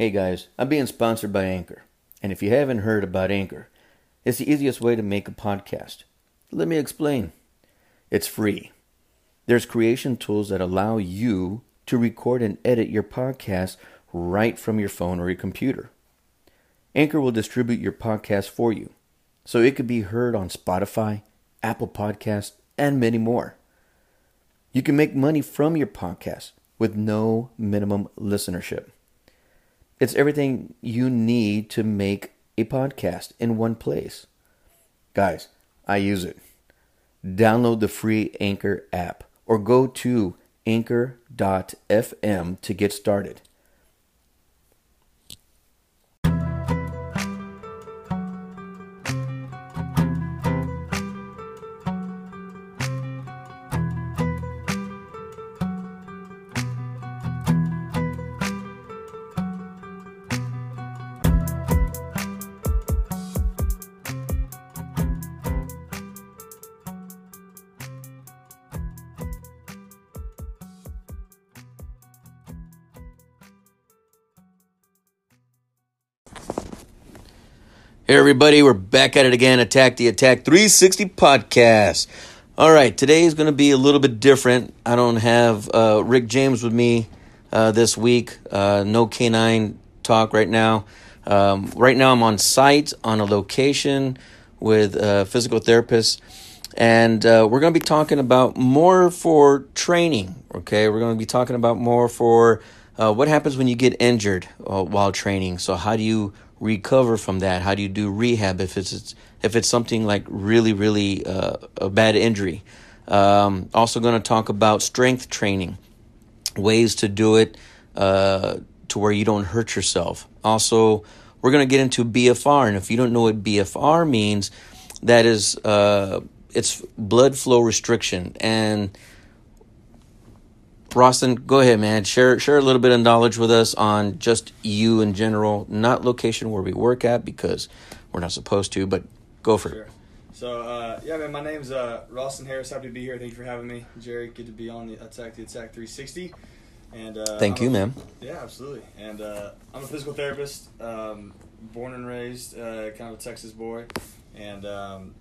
Hey guys, I'm being sponsored by Anchor. And if you haven't heard about Anchor, it's the easiest way to make a podcast. Let me explain. It's free. There's creation tools that allow you to record and edit your podcast right from your phone or your computer. Anchor will distribute your podcast for you, so it could be heard on Spotify, Apple Podcasts, and many more. You can make money from your podcast with no minimum listenership. It's everything you need to make a podcast in one place. Guys, I use it. Download the free Anchor app or go to anchor.fm to get started. Hey, everybody, we're back at it again. Attack the Attack 360 podcast. All right, today is going to be a little bit different. I don't have uh, Rick James with me uh, this week. Uh, no canine talk right now. Um, right now, I'm on site on a location with a physical therapist, and uh, we're going to be talking about more for training. Okay, we're going to be talking about more for uh, what happens when you get injured uh, while training. So, how do you recover from that? How do you do rehab if it's if it's something like really really uh, a bad injury? Um, also, going to talk about strength training, ways to do it uh, to where you don't hurt yourself. Also, we're going to get into BFR, and if you don't know what BFR means, that is uh, it's blood flow restriction and Ralston, go ahead, man. Share share a little bit of knowledge with us on just you in general, not location where we work at because we're not supposed to, but go for Sure. it. So uh, yeah, man, my name's uh, Ralston Harris. Happy to be here. Thank you for having me, Jerry. Good to be on the Attack the Attack 360. And uh, Thank I'm you, a- ma'am. Yeah, absolutely. And uh, I'm a physical therapist, um, born and raised, uh, kind of a Texas boy, and um,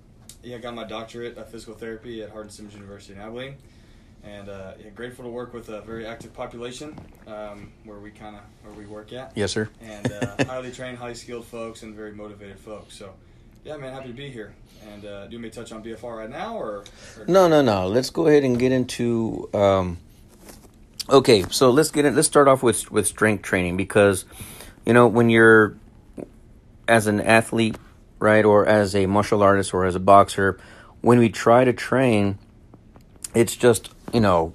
yeah, got my doctorate of physical therapy at Hardin Simmons University in Abilene. And uh, yeah, grateful to work with a very active population um, where we kind of where we work at Yes, sir. and uh, highly trained, highly skilled folks, and very motivated folks. So, yeah, man, happy to be here. And uh, do you want me to touch on BFR right now, or, or No, no, no. Let's go ahead and get into. Um, okay, so let's get it. Let's start off with with strength training because, you know, when you're as an athlete, right, or as a martial artist or as a boxer, when we try to train, it's just you know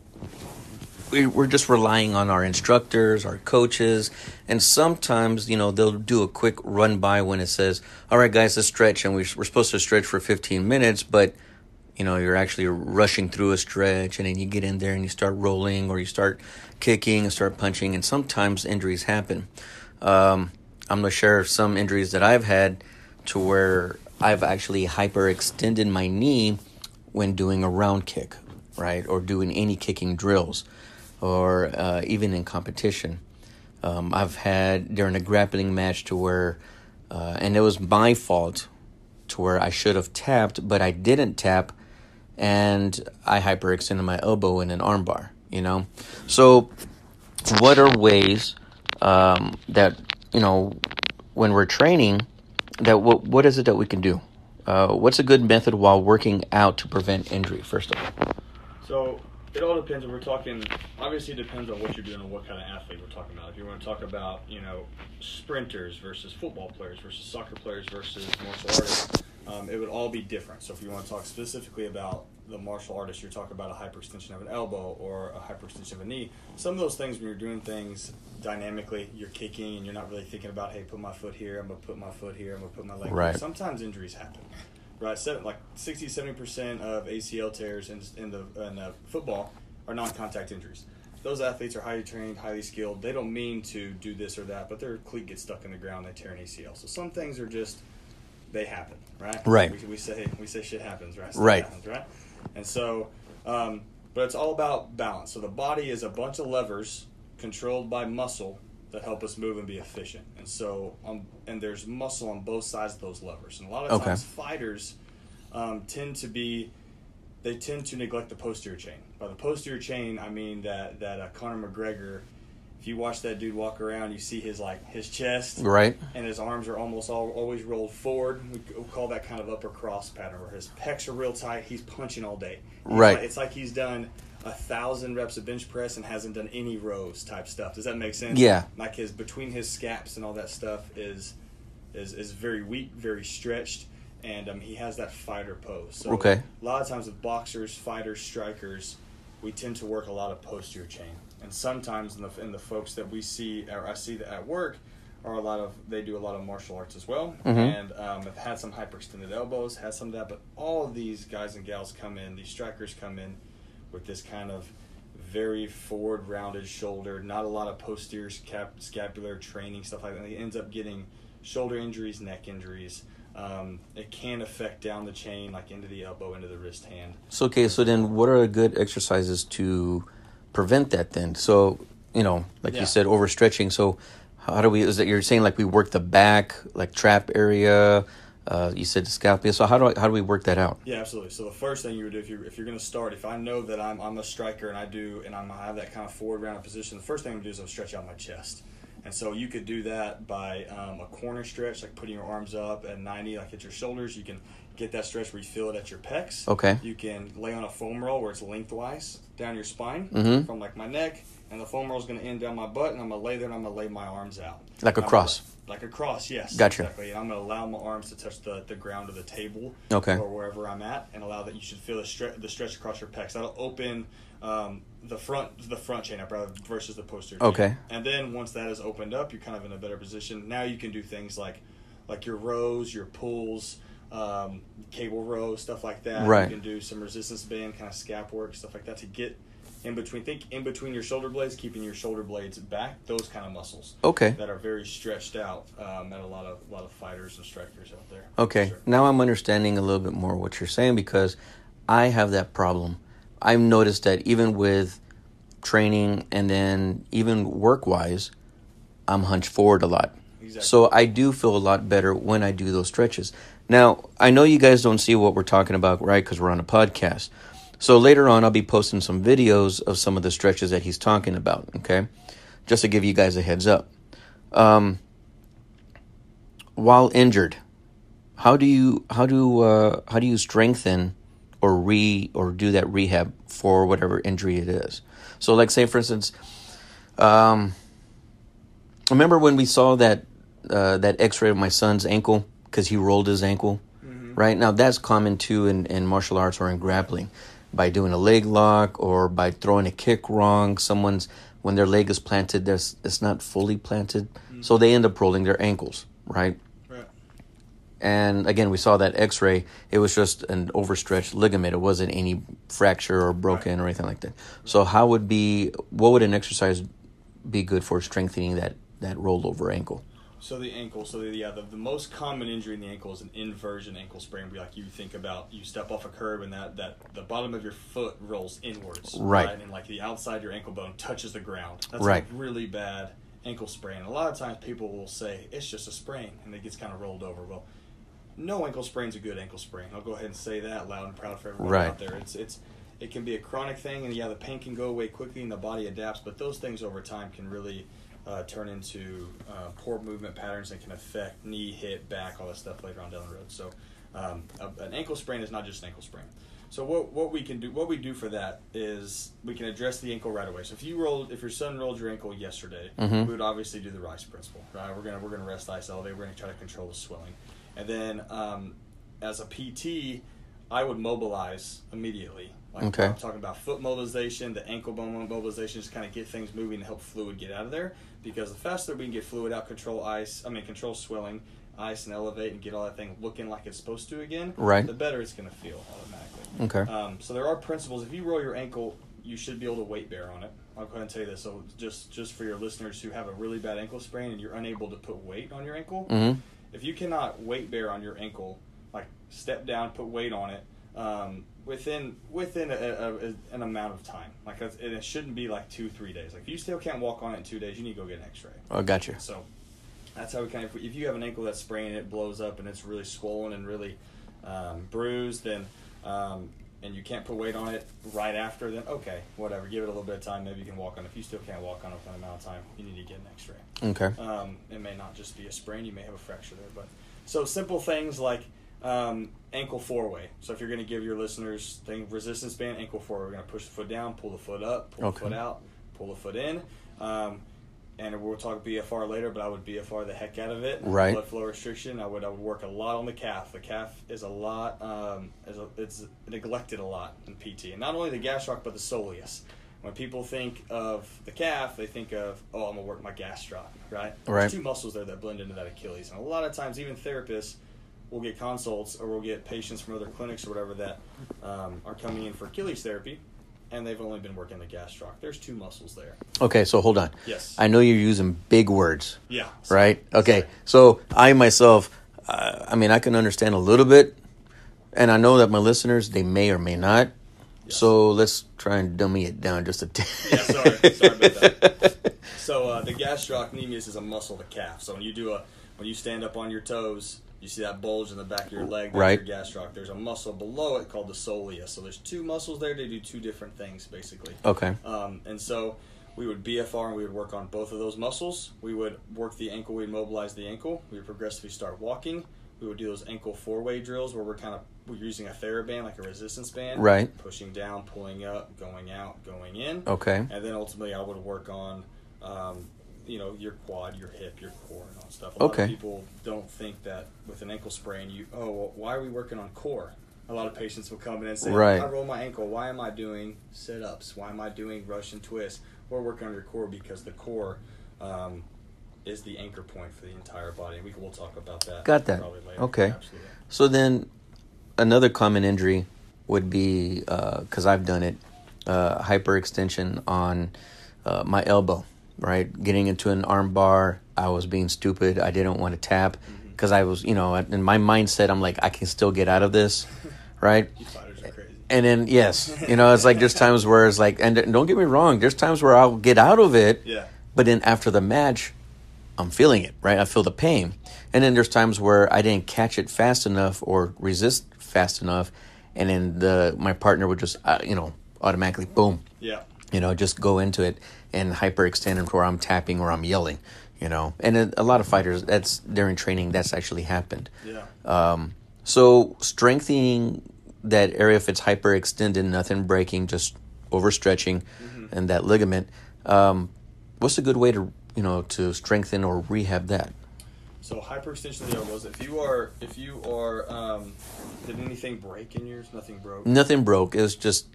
we- we're just relying on our instructors, our coaches, and sometimes you know they'll do a quick run by when it says, "All right, guys, let's stretch," and we- we're supposed to stretch for 15 minutes, but you know you're actually rushing through a stretch, and then you get in there and you start rolling or you start kicking and start punching, and sometimes injuries happen. Um, I'm gonna share some injuries that I've had to where I've actually hyperextended my knee when doing a round kick, right, or doing any kicking drills, or uh, even in competition. Um, I've had during a grappling match to where, uh, and it was my fault, to where I should have tapped, but I didn't tap, and I hyperextended my elbow in an armbar. You know, so what are ways um, that you know when we're training that what what is it that we can do? Uh, what's a good method while working out to prevent injury? First of all, So it all depends. We're talking. Obviously, it depends on what you're doing and what kind of athlete we're talking about. If you want to talk about, you know, sprinters versus football players versus soccer players versus martial artists, um, it would all be different. So if you want to talk specifically about the martial artist, you're talking about a hyperextension of an elbow or a hyperextension of a knee. Some of those things, when you're doing things dynamically, you're kicking and you're not really thinking about, hey, put my foot here. I'm gonna put my foot here. I'm gonna put my leg. Right. Here. Sometimes injuries happen right? Seven, like 60, 70 percent of ACL tears in, in the in uh, football are non-contact injuries. Those athletes are highly trained, highly skilled. They don't mean to do this or that, but their cleat gets stuck in the ground, they tear an ACL. So some things are just they happen, right? Right. We, we say we say shit happens, right? Right. Happens, right? And so, um, but it's all about balance. So the body is a bunch of levers controlled by muscle that help us move and be efficient. And so, um, and there's muscle on both sides of those levers. And a lot of Okay. times, fighters um, tend to be they tend to neglect the posterior chain. By the posterior chain, I mean that that uh, Conor McGregor. If you watch that dude walk around, you see his like his chest, Right. and his arms are almost all, always rolled forward. We call that kind of upper cross pattern, where his pecs are real tight. He's punching all day. He's Right. like- it's like he's done a thousand reps of bench press and hasn't done any rows type stuff. Does that make sense? Yeah. Like his between his scaps and all that stuff is is is very weak, very stretched, and um, he has that fighter pose. So Okay. A lot of times with boxers, fighters, strikers, we tend to work a lot of posterior chain, and sometimes in the in the folks that we see or I see that at work are a lot of they do a lot of martial arts as well, Mhm. and um, have had some hyperextended elbows, has some of that, but all of these guys and gals come in, these strikers come in with this kind of very forward rounded shoulder, not a lot of posterior scap- scapular training stuff like that. He ends up getting shoulder injuries, neck injuries. Um, it can affect down the chain, like into the elbow, into the wrist, hand. So okay, so then what are good exercises to prevent that then? So, you know, like Yeah. you said, overstretching. So how do we is that you're saying like we work the back, like trap area, uh, you said to scapula. So how do I, how do we work that out? Yeah, absolutely. So the first thing you would do if you're if you're going to start, if I know that I'm I'm a striker and I do and I'm I have that kind of forward rounded position, the first thing I'm going to do is I'll stretch out my chest. And so you could do that by um, a corner stretch, like putting your arms up at 90, like at your shoulders. You can get that stretch where you feel it at your pecs. Okay. You can lay on a foam roll where it's lengthwise down your spine Mhm. from like my neck, and the foam roll is going to end down my butt, and I'm going to lay there and I'm going to lay my arms out. Like a I'm cross. Like a cross, yes. Gotcha. Exactly. And I'm going to allow my arms to touch the, the ground of the table Okay. or wherever I'm at, and allow that you should feel the, stre- the stretch across your pecs. That'll open um, the front the front chain up rather versus the posterior. chain. Okay. And then once that is opened up, you're kind of in a better position. Now you can do things like like your rows, your pulls, um, cable rows, stuff like that. Right. You can do some resistance band, kind of scap work, stuff like that to get in between. Think in between your shoulder blades, keeping your shoulder blades back. Those kind of muscles Okay. that are very stretched out um, at a lot of a lot of fighters and strikers out there. Okay. Sure. Now I'm understanding a little bit more what you're saying because I have that problem. I've noticed that even with training and then even work wise, I'm hunched forward a lot. Exactly. So I do feel a lot better when I do those stretches. Now, I know you guys don't see what we're talking about, right? Because we're on a podcast. So later on, I'll be posting some videos of some of the stretches that he's talking about, okay? Just to give you guys a heads up. Um, while injured, how do you how do uh, how do you strengthen or re or do that rehab for whatever injury it is? So, like, say for instance, um, remember when we saw that uh, that X-ray of my son's ankle because he rolled his ankle, right? Now that's common too in, in martial arts or in grappling, by doing a leg lock or by throwing a kick wrong. Someone's when their leg is planted, there's it's not fully planted, mm-hmm. so they end up rolling their ankles, right? Right. And again, we saw that X-ray. It was just an overstretched ligament. It wasn't any fracture or broken or anything like that. So, how would be what would an exercise be good for strengthening that that rolled over ankle? So the ankle, so the, yeah, the, the most common injury in the ankle is an inversion ankle sprain. Where like you think about, you step off a curb and that, that the bottom of your foot rolls inwards, Right. And like the outside of your ankle bone touches the ground. That's Right. a really bad ankle sprain. A lot of times people will say it's just a sprain and it gets kind of rolled over. Well, no ankle sprain's a good ankle sprain. I'll go ahead and say that loud and proud for everyone Right. out there. It's it's it can be a chronic thing, and yeah, the pain can go away quickly, and the body adapts. But those things over time can really uh, turn into uh, poor movement patterns and can affect knee, hip, back, all that stuff later on down the road. So, um, a, an ankle sprain is not just an ankle sprain. So what what we can do what we do for that is we can address the ankle right away. So if you rolled if your son rolled your ankle yesterday, Mhm. we would obviously do the Rice principle. Right? We're gonna we're gonna rest ice elevate. We're gonna try to control the swelling, and then um, as a PT, I would mobilize immediately. Like Okay. I'm talking about foot mobilization, the ankle bone mobilization, just kind of get things moving and help fluid get out of there. Because the faster we can get fluid out, control ice, I mean control swelling, ice and elevate, and get all that thing looking like it's supposed to again, Right. the better it's going to feel automatically. Okay. Um, so there are principles. If you roll your ankle, you should be able to weight bear on it. I'll go ahead and tell you this. So just just for your listeners who have a really bad ankle sprain and you're unable to put weight on your ankle, hmm if you cannot weight bear on your ankle, like step down, put weight on it, um, within within a, a, a, an amount of time. Like it shouldn't be like two three days. Like if you still can't walk on it in two days, you need to go get an X-ray. Oh, gotcha. So that's how we kind of. If you have an ankle that's sprained, it blows up and it's really swollen and really um, bruised, then um, and you can't put weight on it right after, then okay, whatever. Give it a little bit of time. Maybe you can walk on. it. If you still can't walk on it for an amount of time, you need to get an X-ray. Okay. Um, it may not just be a sprain; you may have a fracture there. But so simple things like um, ankle four way. So if you're going to give your listeners thing resistance band, ankle four, we're going to push the foot down, pull the foot up, pull Okay. the foot out, pull the foot in. Um, and we'll talk BFR later, but I would BFR the heck out of it. Right. Blood flow restriction. I would I would work a lot on the calf. The calf is a lot um, is a, it's neglected a lot in PT, and not only the gastroc but the soleus. When people think of the calf, they think of oh I'm gonna work my gastroc, right? Right. There's two muscles there that blend into that Achilles, and a lot of times even therapists will get consults or we'll get patients from other clinics or whatever that um, are coming in for Achilles therapy, and they've only been working the gastroc. There's two muscles there. Okay, so hold on. Yes. I know you're using big words, Yeah. right? Okay, Sorry. so I myself, uh, I mean, I can understand a little bit, and I know that my listeners they may or may not. Yes. So let's try and dummy it down just a t- Yeah, sorry. Sorry about that. So uh, the gastrocnemius is a muscle of the calf. So when you do a when you stand up on your toes, you see that bulge in the back of your leg. That's Right. Your gastroc. There's a muscle below it called the soleus. So there's two muscles there. They do two different things basically. Okay. Um, and so we would BFR and we would work on both of those muscles. We would work the ankle. We'd mobilize the ankle. We would progressively start walking. We would do those ankle four-way drills where we're kind of we're using a TheraBand like a resistance band, Right. Pushing down, pulling up, going out, going in. Okay. And then ultimately, I would work on, um, you know, your quad, your hip, your core, and all that stuff. A lot Okay. of people don't think that with an ankle sprain, you oh, well, why are we working on core? A lot of patients will come in and say, Right. I roll my ankle. Why am I doing sit ups? Why am I doing Russian twists? We're working on your core because the core um, is the anchor point for the entire body. We will talk about that. Got that. Okay. Absolutely. So then, another common injury would be because I've done it, uh, hyperextension on uh, my elbow. Right, getting into an arm bar. I was being stupid. I didn't want to tap because I was, you know, in my mindset, I'm like, I can still get out of this. Right. You fighters are crazy. And then yes, you know, it's like there's times where it's like, and don't get me wrong, there's times where I'll get out of it, Yeah. but then after the match, I'm feeling it, right? I feel the pain. And then there's times where I didn't catch it fast enough or resist fast enough, and then the my partner would just, uh, you know, automatically boom, Yeah. you know, just go into it and hyperextend where I'm tapping or I'm yelling, you know. And then a lot of fighters, that's during training, that's actually happened. Yeah. Um, so strengthening that area if it's hyperextended, nothing breaking, just overstretching, and that ligament. Um, what's a good way to you know to strengthen or rehab that? So hyperextension of the elbows. If you are, if you are, um, did anything break in yours? Nothing broke. Nothing broke. It was just,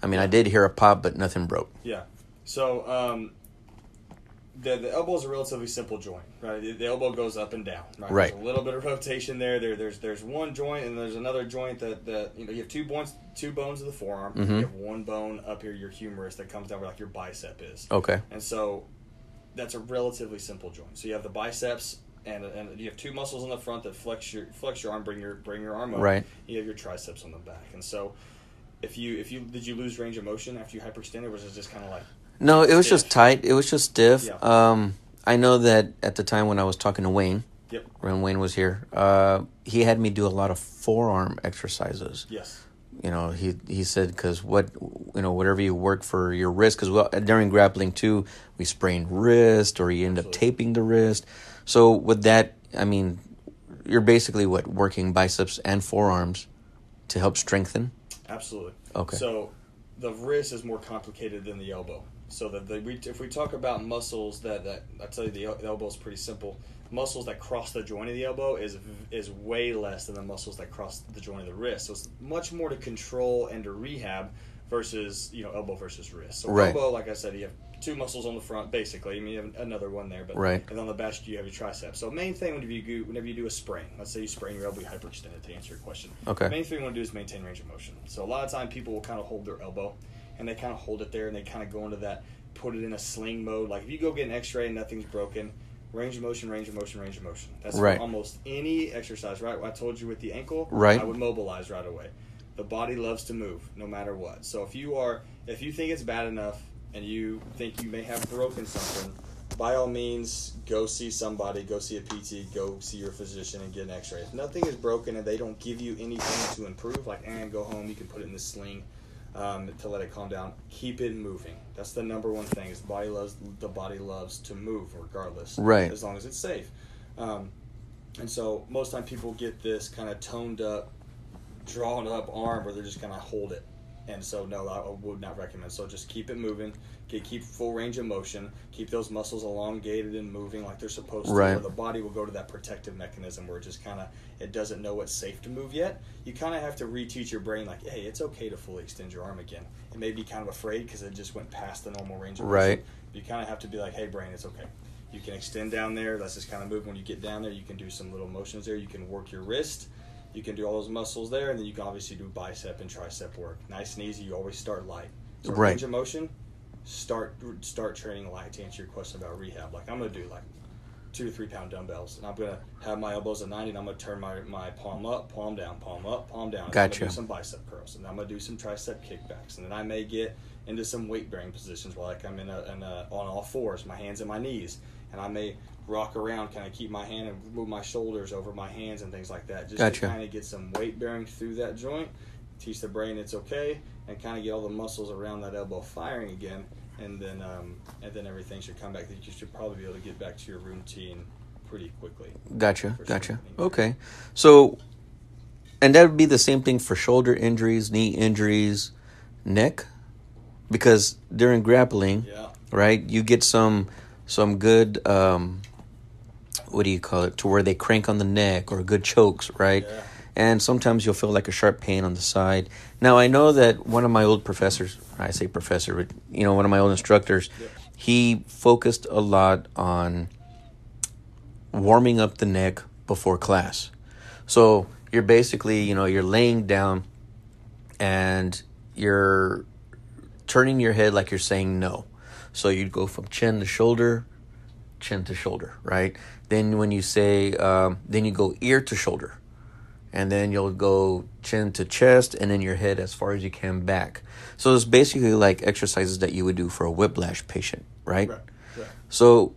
I mean, I did hear a pop, but nothing broke. Yeah. So um, the the elbow is a relatively simple joint, right? The, the elbow goes up and down, right? Right. There's a little bit of rotation there. There, there's there's one joint and there's another joint that that you know you have two bones, two bones of the forearm. Mhm. You have one bone up here, your humerus, that comes down where like your bicep is. Okay. And so that's a relatively simple joint. So you have the biceps and, and you have two muscles in the front that flex your flex your arm, bring your bring your arm up. Right. You have your triceps on the back. And so if you if you did you lose range of motion after you hyperextended was it just kind of like No, it was just tight. It was just stiff. Yeah. Um, I know that at the time when I was talking to Wayne, Yep. when Wayne was here, uh, he had me do a lot of forearm exercises. Yes. you know he he said because what you know whatever you work for your wrist because well, during grappling too we sprain wrist or you end up taping the wrist so with that i mean you're basically what working biceps and forearms to help strengthen Absolutely. Okay. So the wrist is more complicated than the elbow. So that the, we, if we talk about muscles that, that I tell you the, the elbow is pretty simple. Muscles that cross the joint of the elbow is is way less than the muscles that cross the joint of the wrist. So it's much more to control and to rehab versus you know elbow versus wrist. So Right. elbow, like I said, you have two muscles on the front basically. I mean, you have another one there, but Right. and on the back you have your triceps. So main thing whenever you do, whenever you do a sprain, let's say you sprain your elbow, you hyperextend to answer your question. Okay. Main thing you want to do is maintain range of motion. So a lot of time people will kind of hold their elbow, and they kind of hold it there, and they kind of go into that, put it in a sling mode. Like if you go get an X-ray and nothing's broken, range of motion, range of motion, range of motion. That's Right. almost any exercise. Right? I told you with the ankle, Right. I would mobilize right away. The body loves to move no matter what. So if you are if you think it's bad enough and you think you may have broken something, by all means go see somebody, go see a PT, go see your physician and get an x-ray. If nothing is broken and they don't give you anything to improve, like and go home, you can put it in the sling um, to let it calm down. Keep it moving. That's the number one thing. Is the body loves the body loves to move regardless, Right. As long as it's safe. Um, and so most time people get this kind of toned up, drawn up arm where they're just gonna hold it. And so no, I would not recommend. So just keep it moving. Get, keep full range of motion. Keep those muscles elongated and moving like they're supposed to. Right. The body will go to that protective mechanism where it just kind of it doesn't know it's safe to move yet. You kind of have to reteach your brain like, hey, it's okay to fully extend your arm again. It may be kind of afraid because it just went past the normal range of motion. Right. You kind of have to be like, hey, brain, it's okay. You can extend down there. Let's just kind of move. When you get down there, you can do some little motions there. You can work your wrist. You can do all those muscles there, and then you can obviously do bicep and tricep work. Nice and easy. You always start light. So Right. range of motion, start start training light. To answer your question about rehab, like I'm gonna do like two to three pound dumbbells, and I'm gonna have my elbows at 90, and I'm gonna turn my, my palm up, palm down, palm up, palm down. Gotcha. some bicep curls, and I'm gonna do some tricep kickbacks, and then I may get into some weight bearing positions, where like I'm in a, in a on all fours, my hands and my knees, and I may rock around, kind of keep my hand and move my shoulders over my hands and things like that, just Gotcha. to kind of get some weight bearing through that joint, teach the brain it's okay, and kind of get all the muscles around that elbow firing again, and then um, and then everything should come back. You should probably be able to get back to your routine pretty quickly. Gotcha. Gotcha. Okay. So, and that would be the same thing for shoulder injuries, knee injuries, neck, because during grappling, Yeah. right, you get some some good um, what do you call it? To where they crank on the neck or good chokes, right? Yeah. And sometimes you'll feel like a sharp pain on the side. Now I know that one of my old professors, I say professor, but you know, one of my old instructors, Yeah. he focused a lot on warming up the neck before class. So you're basically, you know, you're laying down and you're turning your head like you're saying no. So you'd go from chin to shoulder, chin to shoulder, right? Then when you say, um, then you go ear to shoulder. And then you'll go chin to chest and then your head as far as you can back. So it's basically like exercises that you would do for a whiplash patient, right? Right. Right. So,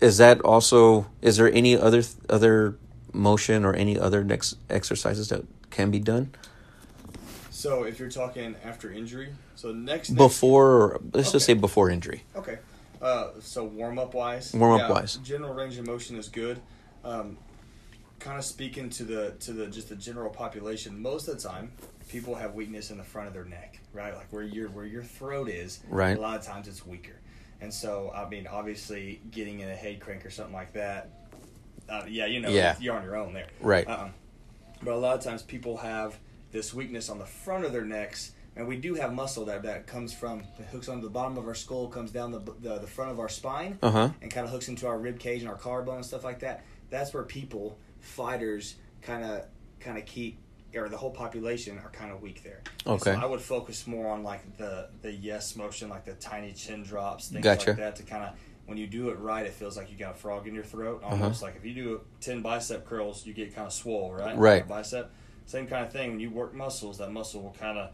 is that also? Is there any other other motion or any other next exercises that can be done So if you're talking after injury, so next, next before? Let's just say before injury. Okay. Uh, so warm up wise. Warm up wise. General range of motion is good. Um, kind of speaking to the to the just the general population, most of the time people have weakness in the front of their neck, right? Like where your where your throat is. Right. A lot of times it's weaker, and so I mean, obviously, getting in a head crank or something like that. Uh, yeah, you know, Yeah. you're on your own there. Right. Um, but a lot of times people have this weakness on the front of their necks, and we do have muscle that that comes from that hooks onto the bottom of our skull, comes down the the, the front of our spine, Uh huh. and kind of hooks into our rib cage and our collarbone and stuff like that. That's where people, fighters, kind of kind of keep or the whole population are kind of weak there. Okay. So I would focus more on like the the yes motion, like the tiny chin drops, things Gotcha. like that, to kind of when you do it right, it feels like you got a frog in your throat. Uh-huh. Almost like if you do ten bicep curls, you get kind of swole, right? Right. Bicep, same kind of thing. When you work muscles, that muscle will kind of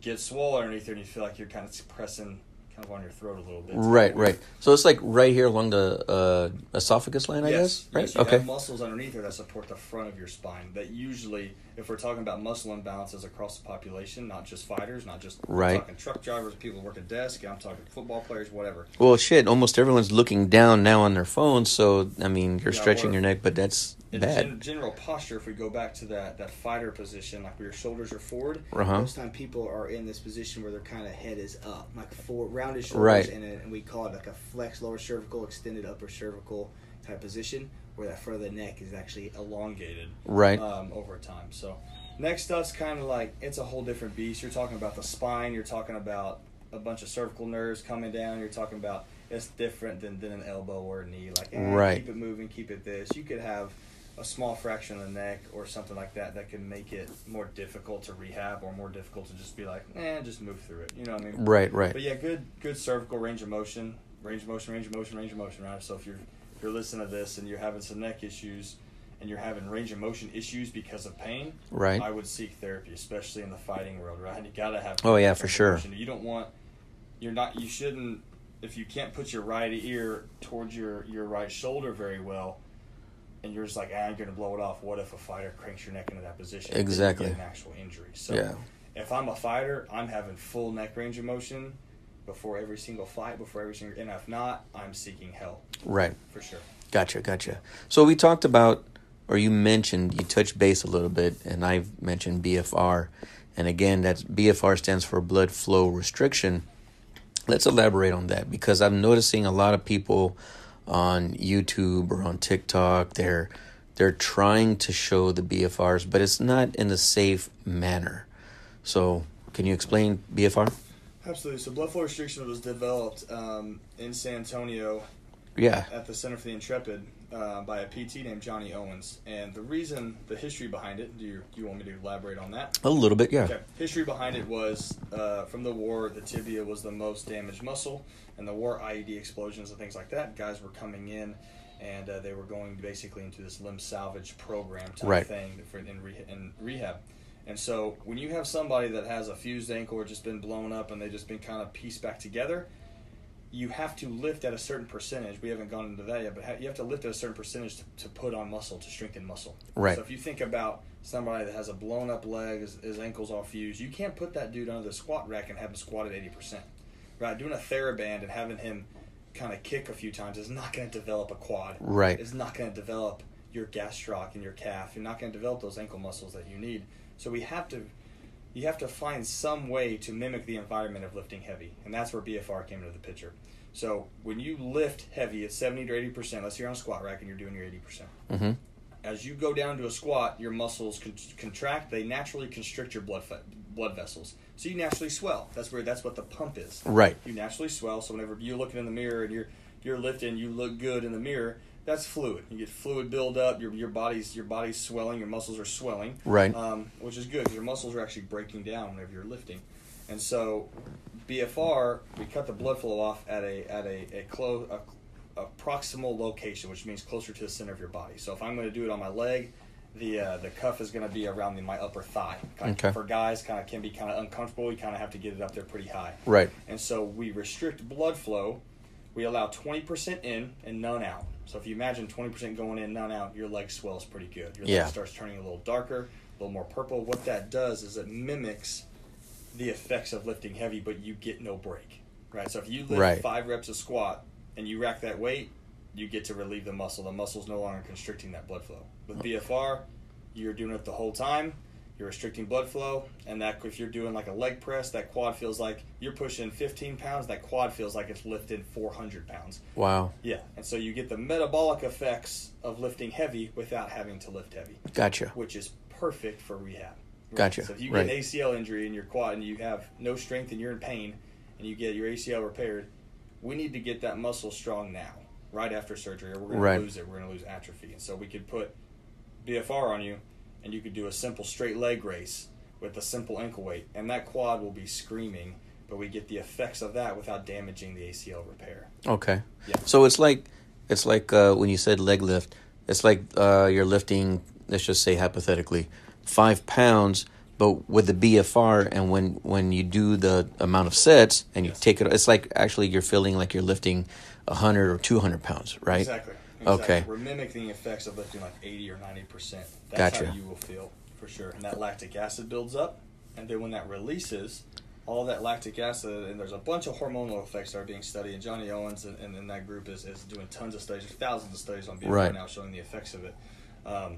get swollen underneath there, and you feel like you're kind of pressing kind of on your throat a little bit. Right. Right. So it's like right here along the uh, esophagus line, I yes, guess. Right. Yes, you okay. have muscles underneath there that support the front of your spine. That usually, if we're talking about muscle imbalances across the population, not just fighters, not just Right. talking truck drivers, people who work a desk. I'm talking football players, whatever. Well, shit. Almost everyone's looking down now on their phones, so I mean, you're Yeah, stretching your neck, but that's In gen- general posture, if we go back to that that fighter position, like where your shoulders are forward, Uh-huh. Most time people are in this position where their kind of head is up, like four rounded shoulders, Right. and, a, and we call it like a flex lower cervical, extended upper cervical type position, where that front of the neck is actually elongated Right. um, over time. So next stuff's kind of like it's a whole different beast. You're talking about the spine. You're talking about a bunch of cervical nerves coming down. You're talking about it's different than, than an elbow or a knee. Like eh, Right. keep it moving, keep it this. You could have a small fraction of the neck or something like that that can make it more difficult to rehab or more difficult to just be like, eh, just move through it. You know what I mean? Right. Right. But yeah, good good cervical range of motion, range of motion, range of motion, range of motion, right? So if you're if you're listening to this and you're having some neck issues and you're having range of motion issues because of pain, Right. I would seek therapy, especially in the fighting world, right? You gotta have. Oh, yeah, for sure. motion. You don't want. You're not. You shouldn't. If you can't put your right ear towards your your right shoulder very well, and you're just like, ah, I'm gonna blow it off. What if a fighter cranks your neck into that position? Exactly. get an actual injury. So Yeah. if I'm a fighter, I'm having full neck range of motion before every single fight, before every single, and if not, I'm seeking help Right. for sure. Gotcha, gotcha. So we talked about, or you mentioned, you touched base a little bit, and I've mentioned BFR. And again, that's BFR stands for blood flow restriction. Let's elaborate on that because I'm noticing a lot of people on YouTube or on TikTok, they're they're trying to show the BFRs, but it's not in a safe manner. So, can you explain BFR? Absolutely. So blood flow restriction was developed um, in San Antonio Yeah. at the Center for the Intrepid uh, by a PT named Johnny Owens. And the reason, the history behind it, do you, do you want me to elaborate on that? A little bit, yeah. Okay. History behind it was uh, from the war, the tibia was the most damaged muscle, and the war IED explosions and things like that. Guys were coming in, and uh, they were going basically into this limb salvage program type Right. thing for in, re- in rehab. And so when you have somebody that has a fused ankle or just been blown up and they've just been kind of pieced back together, you have to lift at a certain percentage. We haven't gone into that yet, but ha- you have to lift at a certain percentage to, to put on muscle to strengthen muscle. Right. So if you think about somebody that has a blown up leg, his, his ankles all fused, you can't put that dude under the squat rack and have him squat at eighty percent. Right. Doing a TheraBand and having him kind of kick a few times is not going to develop a quad. Right. It's not going to develop your gastroc and your calf. You're not going to develop those ankle muscles that you need. So we have to you have to find some way to mimic the environment of lifting heavy, and that's where BFR came into the picture. So when you lift heavy at 70 to 80 percent, let's say you're on a squat rack and you're doing your 80 percent. Mm-hmm. As you go down to a squat, your muscles con- contract. They naturally constrict your blood fe- blood vessels, so you naturally swell. That's where that's what the pump is. Right. You naturally swell. So whenever you're looking in the mirror and you're you're lifting, you look good in the mirror. That's fluid. You get fluid build up. Your your body's your body's swelling. Your muscles are swelling Right. um, which is good because your muscles are actually breaking down whenever you're lifting. And so, BFR, we cut the blood flow off at a at a a, close a, a proximal location, which means closer to the center of your body. So if I'm going to do it on my leg, the uh, the cuff is going to be around the, my upper thigh. Kind of- Okay. For guys, kind of can be kind of uncomfortable. You kind of have to get it up there pretty high. Right. And so we restrict blood flow. We allow 20% in and none out. So if you imagine 20% going in, none out, your leg swells pretty good. Your Yeah. leg starts turning a little darker, a little more purple. What that does is it mimics the effects of lifting heavy, but you get no break. Right? So if you lift Right. five reps of squat and you rack that weight, you get to relieve the muscle. The muscle's no longer constricting that blood flow. With BFR, you're doing it the whole time. You're restricting blood flow, and that if you're doing like a leg press, that quad feels like you're pushing 15 pounds. That quad feels like it's lifting 400 pounds. Wow. Yeah, and so you get the metabolic effects of lifting heavy without having to lift heavy, Gotcha. which is perfect for rehab. Gotcha, So if you right. get an ACL injury in your quad and you have no strength and you're in pain, and you get your ACL repaired, we need to get that muscle strong now, right after surgery, or we're going Right. to lose it. We're going to lose atrophy, and so we could put BFR on you, and you could do a simple straight leg raise with a simple ankle weight, and that quad will be screaming. But we get the effects of that without damaging the ACL repair. Okay. Yeah. So it's like it's like uh, when you said leg lift. It's like uh, you're lifting. Let's just say hypothetically, five pounds, but with the BFR, and when when you do the amount of sets and you Yes. take it, it's like actually you're feeling like you're lifting hundred or two hundred pounds, right? Exactly. Okay. We're mimicking the effects of lifting like 80 or 90 percent. That's Gotcha. how you will feel for sure. And that lactic acid builds up, and then when that releases, all that lactic acid, and there's a bunch of hormonal effects that are being studied. And Johnny Owens and, and, and that group is, is doing tons of studies, thousands of studies on BFR Right. now showing the effects of it. Um,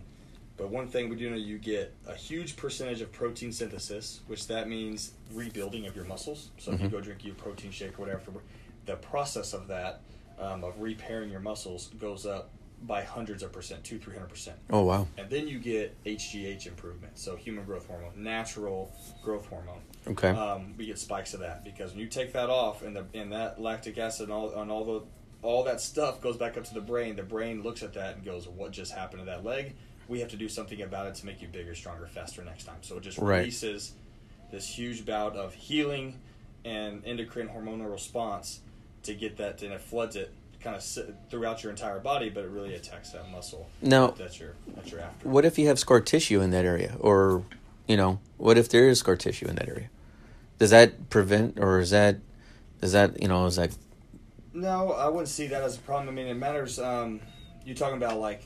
but one thing we do know, you get a huge percentage of protein synthesis, which that means rebuilding of your muscles. So if you Mhm. go drink your protein shake or whatever, the process of that, um, of repairing your muscles, goes up by hundreds of percent, two, three hundred percent. Oh wow. And then you get HGH improvement, so human growth hormone, natural growth hormone. Okay. Um, we get spikes of that because when you take that off, and the and that lactic acid and all and all the all that stuff goes back up to the brain. The brain looks at that and goes, "What just happened to that leg? We have to do something about it to make you bigger, stronger, faster next time." So it just Right. releases this huge bout of healing and endocrine hormonal response to get that, and it floods it kind of throughout your entire body, but it really attacks that muscle. Now- that's your that's your after. What if you have scar tissue in that area, or you know, what if there is scar tissue in that area? Does that prevent, or is that, is that you know, is that No, I wouldn't see that as a problem. I mean, it matters. Um, you talking about like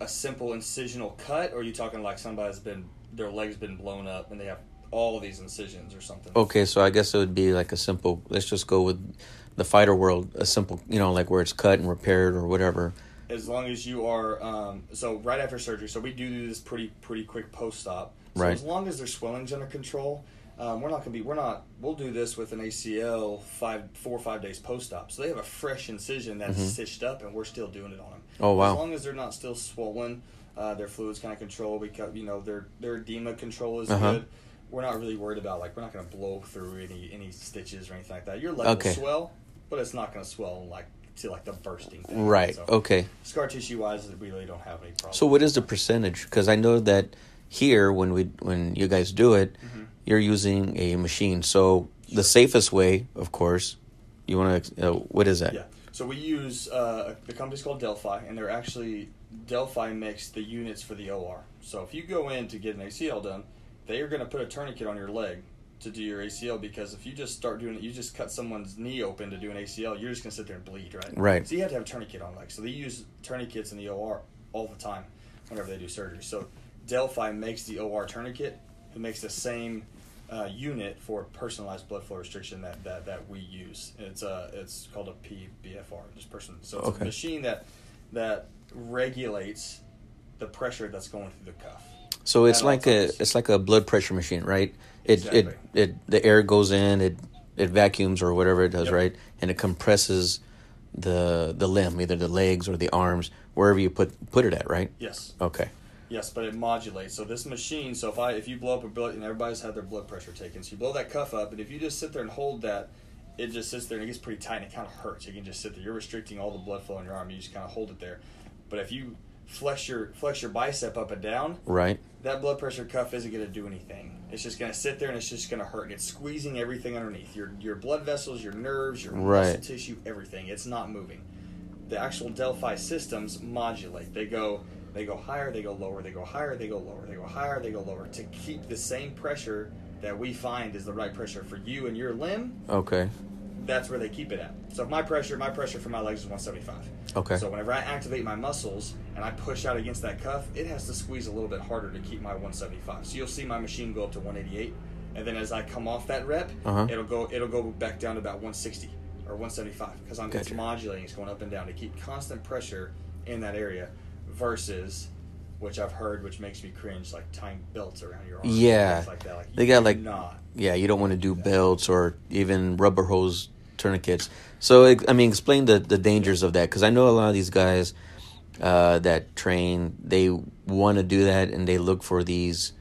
a simple incisional cut, or you talking like somebody's been their legs been blown up and they have all of these incisions or something? okay? So I guess it would be like a simple. Let's just go with the fighter world, a simple, you know, like where it's cut and repaired or whatever. as long as you are um, so right after surgery. So we do do this pretty pretty quick post op. So Right. as long as their swelling's under control, um, we're not gonna be we're not we'll do this with an ACL five four or five days post op. So they have a fresh incision that's stitched up, and we're still doing it on them. Mm-hmm. Oh, wow. As long as they're not still swollen, uh, their fluids kind of control. Because you know their their edema control is Uh-huh. good. We're not really worried about like we're not gonna blow through any any stitches or anything like that. Your leg Okay. will swell, but it's not gonna swell like to like the bursting thing. Right. So- Okay. scar tissue wise, we really don't have any problem. So what is the percentage? Because I know that here when we when you guys do it, Mm-hmm. you're using a machine. So the safest way, of course, you want to. Uh, what is that? Yeah. So we use uh, the company's called Delfi, and they're actually Delfi makes the units for the OR. So if you go in to get an ACL done, they are going to put a tourniquet on your leg to do your ACL because if you just start doing it, you just cut someone's knee open to do an ACL, you're just going to sit there and bleed, right? Right. So you have to have a tourniquet on leg. So they use tourniquets in the OR all the time whenever they do surgery. So Delfi makes the OR tourniquet. It makes the same uh, unit for personalized blood flow restriction that, that, that we use. It's uh it's called a PBFR. Just person. So it's Okay. a machine that that regulates the pressure that's going through the cuff. So it's like a it's like a blood pressure machine, right? It Exactly. it it the air goes in, it it vacuums or whatever it does, Yep. right? And it compresses the the limb, either the legs or the arms, wherever you put put it at, right? Yes. Okay. Yes, but it modulates. So this machine, so if I if you blow up a blood and everybody's had their blood pressure taken, so you blow that cuff up, and if you just sit there and hold that, it just sits there and it gets pretty tight and it kind of hurts. You can just sit there. You're restricting all the blood flow in your arm. You just kind of hold it there. But if you flex your flex your bicep up and down, Right. that blood pressure cuff isn't going to do anything. It's just going to sit there and it's just going to hurt. And it's squeezing everything underneath your your blood vessels, your nerves, your muscle tissue, everything. It's not moving. The actual Delfi systems modulate. They go they go higher, they go lower, they go higher, they go lower, they go higher, they go lower to keep the same pressure that we find is the right pressure for you and your limb. Okay. That's where they keep it at. So if my pressure, my pressure for my legs is 175. Okay. So whenever I activate my muscles and I push out against that cuff, it has to squeeze a little bit harder to keep my 175. So you'll see my machine go up to 188, and then as I come off that rep, Uh-huh. it'll go it'll go back down to about 160 or 175 because I'm it's Gotcha. modulating, it's going up and down to keep constant pressure in that area, versus. Which I've heard, which makes me cringe, like tying belts around your arm. Yeah. like that. Like, They got, like- not. Yeah, you don't want to do belts or even rubber hose tourniquets. So, I mean, explain the, the dangers of that because I know a lot of these guys uh, that train, they want to do that and they look for these.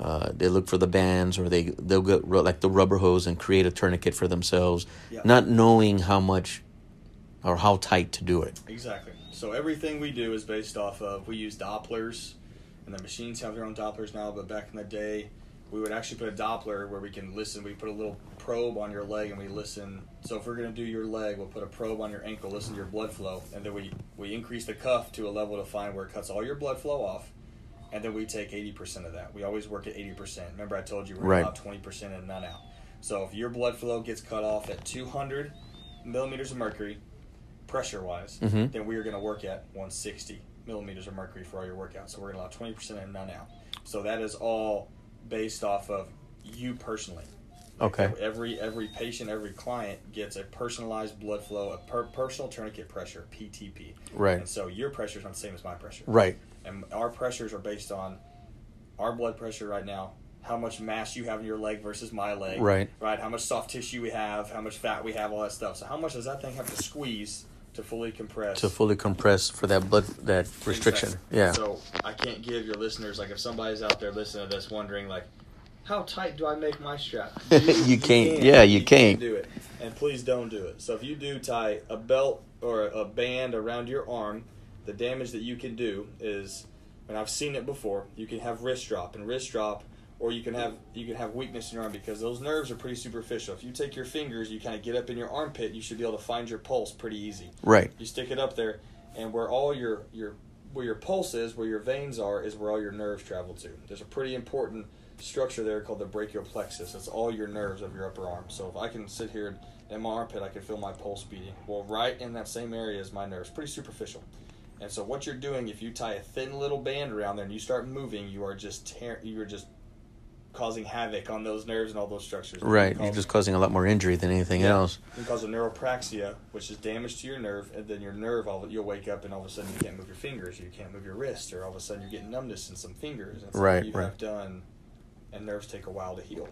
Uh, they look for the bands, or they they'll get like the rubber hose and create a tourniquet for themselves, Yeah. not knowing how much or how tight to do it. Exactly. So everything we do is based off of we use Dopplers, and the machines have their own Dopplers now. But back in the day, we would actually put a Doppler where we can listen. We put a little probe on your leg, and we listen. So if we're gonna do your leg, we'll put a probe on your ankle, listen to your blood flow, and then we we increase the cuff to a level to find where it cuts all your blood flow off. And then we take 80% of that. We always work at 80%. Remember, I told you we're Right. about 20% and none out. So if your blood flow gets cut off at 200 millimeters of mercury, pressure wise, Mhm. then we are going to work at 160 millimeters of mercury for all your workouts. So we're going to allow 20% and none out. So that is all based off of you personally. Okay. Every every patient, every client gets a personalized blood flow, a per, personal tourniquet pressure (PTP). Right. And so your pressure is not the same as my pressure Right. and our pressures are based on our blood pressure right now, how much mass you have in your leg versus my leg, Right. Right, how much soft tissue we have, how much fat we have, all that stuff. So how much does that thing have to squeeze to fully compress? To fully compress for that blood that restriction. Exactly. Yeah. So I can't give your listeners like if somebody's out there listening to this wondering like, how tight do I make my strap? You can't- yeah, you can't. do it, and please don't do it. So if you do tie a belt or a band around your arm, the damage that you can do is, and I've seen it before. You can have wrist drop, and wrist drop or you can have you can have weakness in your arm because those nerves are pretty superficial. If you take your fingers, you kind of get up in your armpit, you should be able to find your pulse pretty easy. Right. You stick it up there, and where all your your where your pulse is, where your veins are, is where all your nerves travel to. There's a pretty important structure there called the brachial plexus. That's all your nerves of your upper arm. So if I can sit here in my armpit, I can feel my pulse beating. Well, right in that same area is my nerves, pretty superficial. And so what you're doing, if you tie a thin little band around there and you start moving, you are just tear, you are just causing havoc on those nerves and all those structures. Right. You You're just causing a lot more injury than anything Yeah. else. you can cause a neuropraxia, which is damage to your nerve, and then your nerve, all you'll wake up and all of a sudden you can't move your fingers, you can't move your wrist, or all of a sudden you're getting numbness in some fingers. Like Right, you right. have done, and nerves take a while to heal.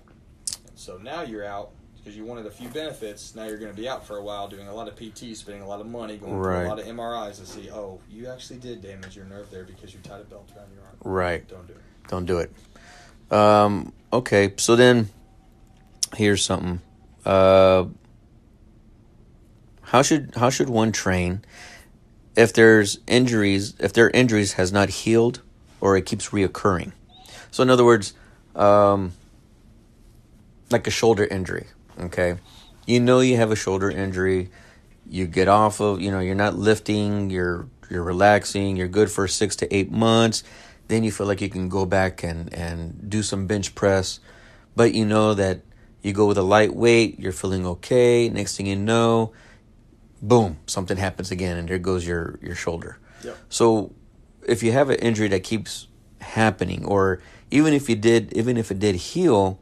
And so now you're out because you wanted a few benefits. Now you're going to be out for a while, doing a lot of PT, spending a lot of money, going Right. through a lot of MRIs to see, oh, you actually did damage your nerve there because you tied a belt around your arm. Right. Don't do it. Don't do it. Um, okay, so then here's something. Uh, how should how should one train if there's injuries if their injuries has not healed or it keeps reoccurring? So in other words, um, like a shoulder injury. Okay, you know you have a shoulder injury. You get off of you know you're not lifting. You're you're relaxing. You're good for six to eight months. Then you feel like you can go back and and do some bench press, but you know that you go with a light weight. You're feeling okay. Next thing you know, boom, something happens again, and there goes your your shoulder. Yep. So if you have an injury that keeps happening, or even if you did, even if it did heal,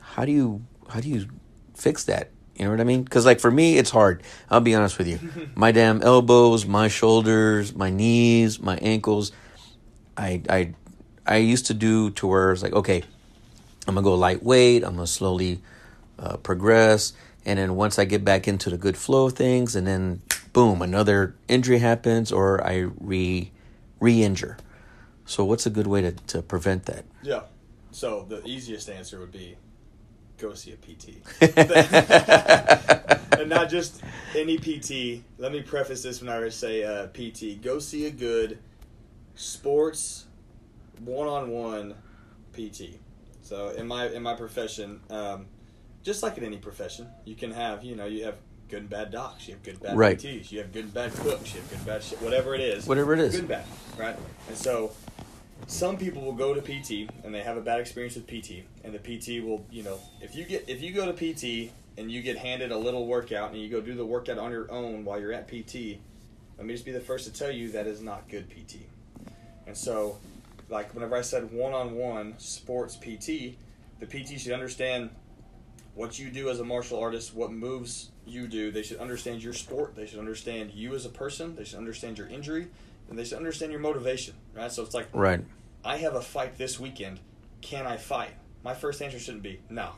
how do you how do you fix that? You know what I mean? Because like for me, it's hard. I'll be honest with you. my damn elbows, my shoulders, my knees, my ankles. I I I used to do to where it's like okay, I'm gonna go lightweight. I'm gonna slowly uh, progress, and then once I get back into the good flow of things, and then boom, another injury happens, or I re re-injure. So what's a good way to, to prevent that? Yeah. So the easiest answer would be go see a PT. and not just any PT. Let me preface this when I say uh, PT. Go see a good sports one-on-one PT. So in my in my profession, um, just like in any profession, you can have you know you have good and bad docs, you have good and bad Right. PTs, you have good and bad cooks, you have good and bad shit, whatever it is. Whatever it is. Good and bad, right? And so some people will go to PT and they have a bad experience with PT, and the PT will, you know, if you get if you go to PT and you get handed a little workout and you go do the workout on your own while you're at PT, let me just be the first to tell you that is not good PT. And so, like whenever I said one-on-one sports PT, the PT should understand what you do as a martial artist, what moves you do. They should understand your sport. They should understand you as a person. They should understand your injury, and they should understand your motivation. Right. So it's like Right. I have a fight this weekend. Can I fight? My first answer shouldn't be no.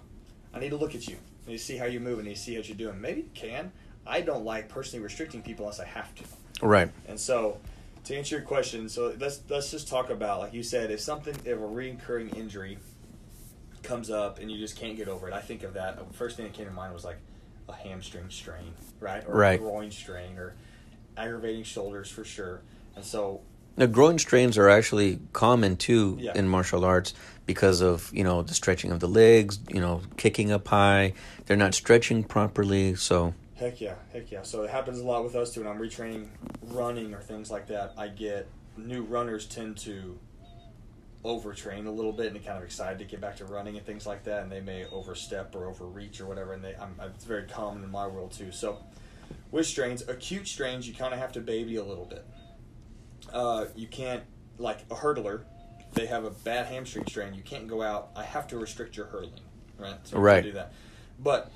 I need to look at you. I need to see how you move and need to see what you're doing. Maybe you can. I don't like personally restricting people unless I have to. Right. And so, to answer your question, so let's let's just talk about like you said, if something if a recurring injury comes up and you just can't get over it, I think of that. The first thing that came to mind was like a hamstring strain, right? Or Right. a groin strain or aggravating shoulders for sure. And so The groin strains are actually common too Yeah. in martial arts because of you know the stretching of the legs, you know, kicking up high. They're not stretching properly, so Heck yeah, heck yeah. So it happens a lot with us too. When I'm retraining running or things like that, I get new runners tend to overtrain a little bit and kind of excited to get back to running and things like that, and they may overstep or overreach or whatever. And they, I'm, it's very common in my world too. So with strains, acute strains, you kind of have to baby a little bit. Uh, you can't like a hurdler. They have a bad hamstring strain, you can't go out. I have to restrict your hurling, right? So Right. do that. But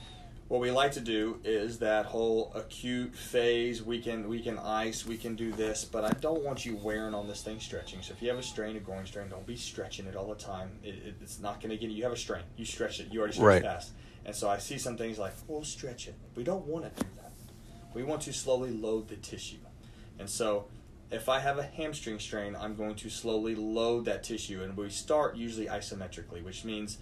what we like to do is that whole acute phase. We can we can ice, we can do this, but I don't want you wearing on this thing stretching. So if you have a strain, a groin strain, don't be stretching it all the time. It, it, it's not going to get you. You have a strain, you stretch it. You already stretched Right. past. And so I see some things like, well, stretch it. We don't want to do that. We want to slowly load the tissue. And so if I have a hamstring strain, I'm going to slowly load that tissue. And we start usually isometrically, which means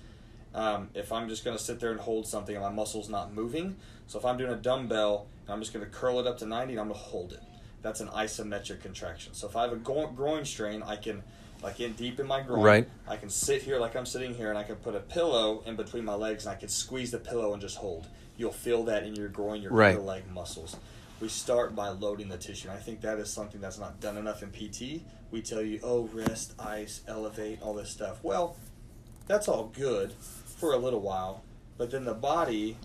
um, if I'm just going to sit there and hold something and my muscle's not moving, so if I'm doing a dumbbell and I'm just going to curl it up to 90 and I'm going to hold it, that's an isometric contraction. So if I have a gro- groin strain, I can like in deep in my groin. Right. I can sit here like I'm sitting here, and I can put a pillow in between my legs, and I can squeeze the pillow and just hold. You'll feel that in your groin, your Right. leg muscles. We start by loading the tissue. And I think that is something that's not done enough in PT. We tell you, oh, rest, ice, elevate, all this stuff. Well, that's all good for a little while, but then the body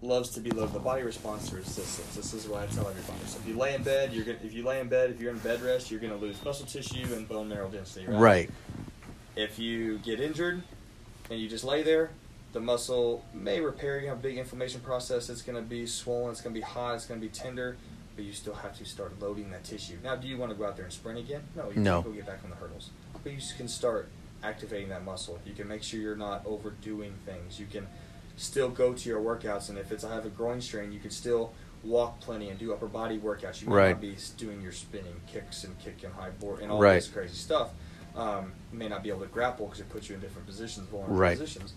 loves to be loaded. The body responds to resistance. This is what I tell everybody. So if you lay in bed, you're gonna, if you lay in bed, if you're in bed rest, you're going to lose muscle tissue and bone marrow density. Right? Right. If you get injured and you just lay there, the muscle may repair. You have a big inflammation process. It's going to be swollen. It's going to be hot. It's going to be tender. But you still have to start loading that tissue. Now, do you want to go out there and sprint again? No. You No. can go get back on the hurdles. But you can start activating that muscle. You can make sure you're not overdoing things. You can still go to your workouts, and if it's I have a groin strain, you can still walk plenty and do upper body workouts. You might Right. not be doing your spinning kicks and kick and high board and all Right. this crazy stuff. Um, you may not be able to grapple because it puts you in different positions, vulnerable Right. positions.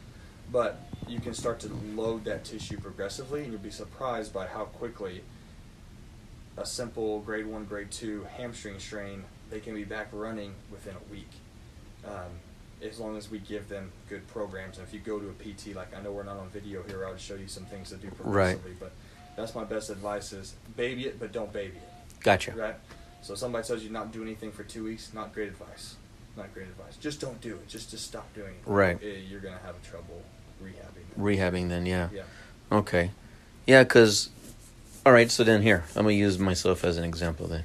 But you can start to load that tissue progressively, and you'll be surprised by how quickly a simple grade one, grade two hamstring strain they can be back running within a week. Um, as long as we give them good programs, and if you go to a PT, like I know we're not on video here, I would show you some things to do Right. progressively. But that's my best advice: is baby it, but don't baby it. Gotcha. Right. So somebody tells you not to do anything for two weeks, not great advice. Not great advice. Just don't do it. Just just stop doing it. Right. Eh, You're gonna have trouble rehabbing. Rehabbing then, yeah. Yeah. Okay. Yeah, because, all right, so then here, I'm going to use myself as an example then.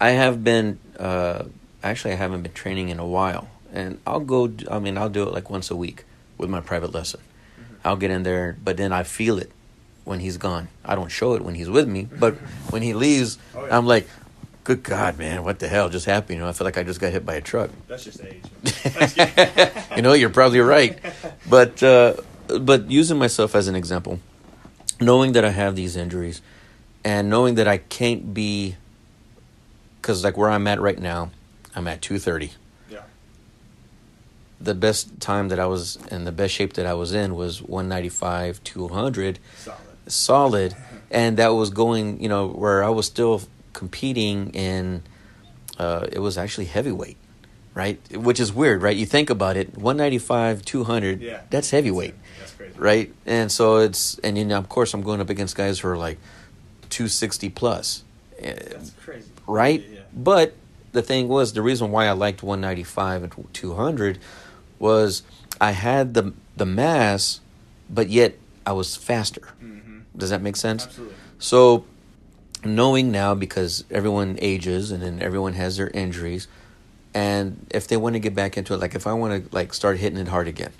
I have been, uh, actually, I haven't been training in a while. And I'll go, I mean, I'll do it like once a week with my private lesson. Mm-hmm. I'll get in there, but then I feel it when he's gone. I don't show it when he's with me, but when he leaves, Oh, yeah. I'm like, good God, man, what the hell just happened? You know, I feel like I just got hit by a truck. That's just age. man. Just kidding. you know, you're probably right. But uh, but using myself as an example, knowing that I have these injuries, and knowing that I can't be, because like where I'm at right now, I'm at two thirty. The best time that I was in, the best shape that I was in was one ninety five, two hundred, Solid. solid, and that was going. You know, where I was still competing in. Uh, it was actually heavyweight, right? Which is weird, right? You think about it, 195, 200, Yeah. that's heavyweight, That's crazy. right? And so it's, and you know, of course, I'm going up against guys who are like 260 plus, That's crazy. right? Yeah. But the thing was, the reason why I liked 195 and 200 was I had the the mass, but yet I was faster. Mm-hmm. Does that make sense? Absolutely. So, knowing now because everyone ages and then everyone has their injuries, and if they want to get back into it, like if I want to like start hitting it hard again,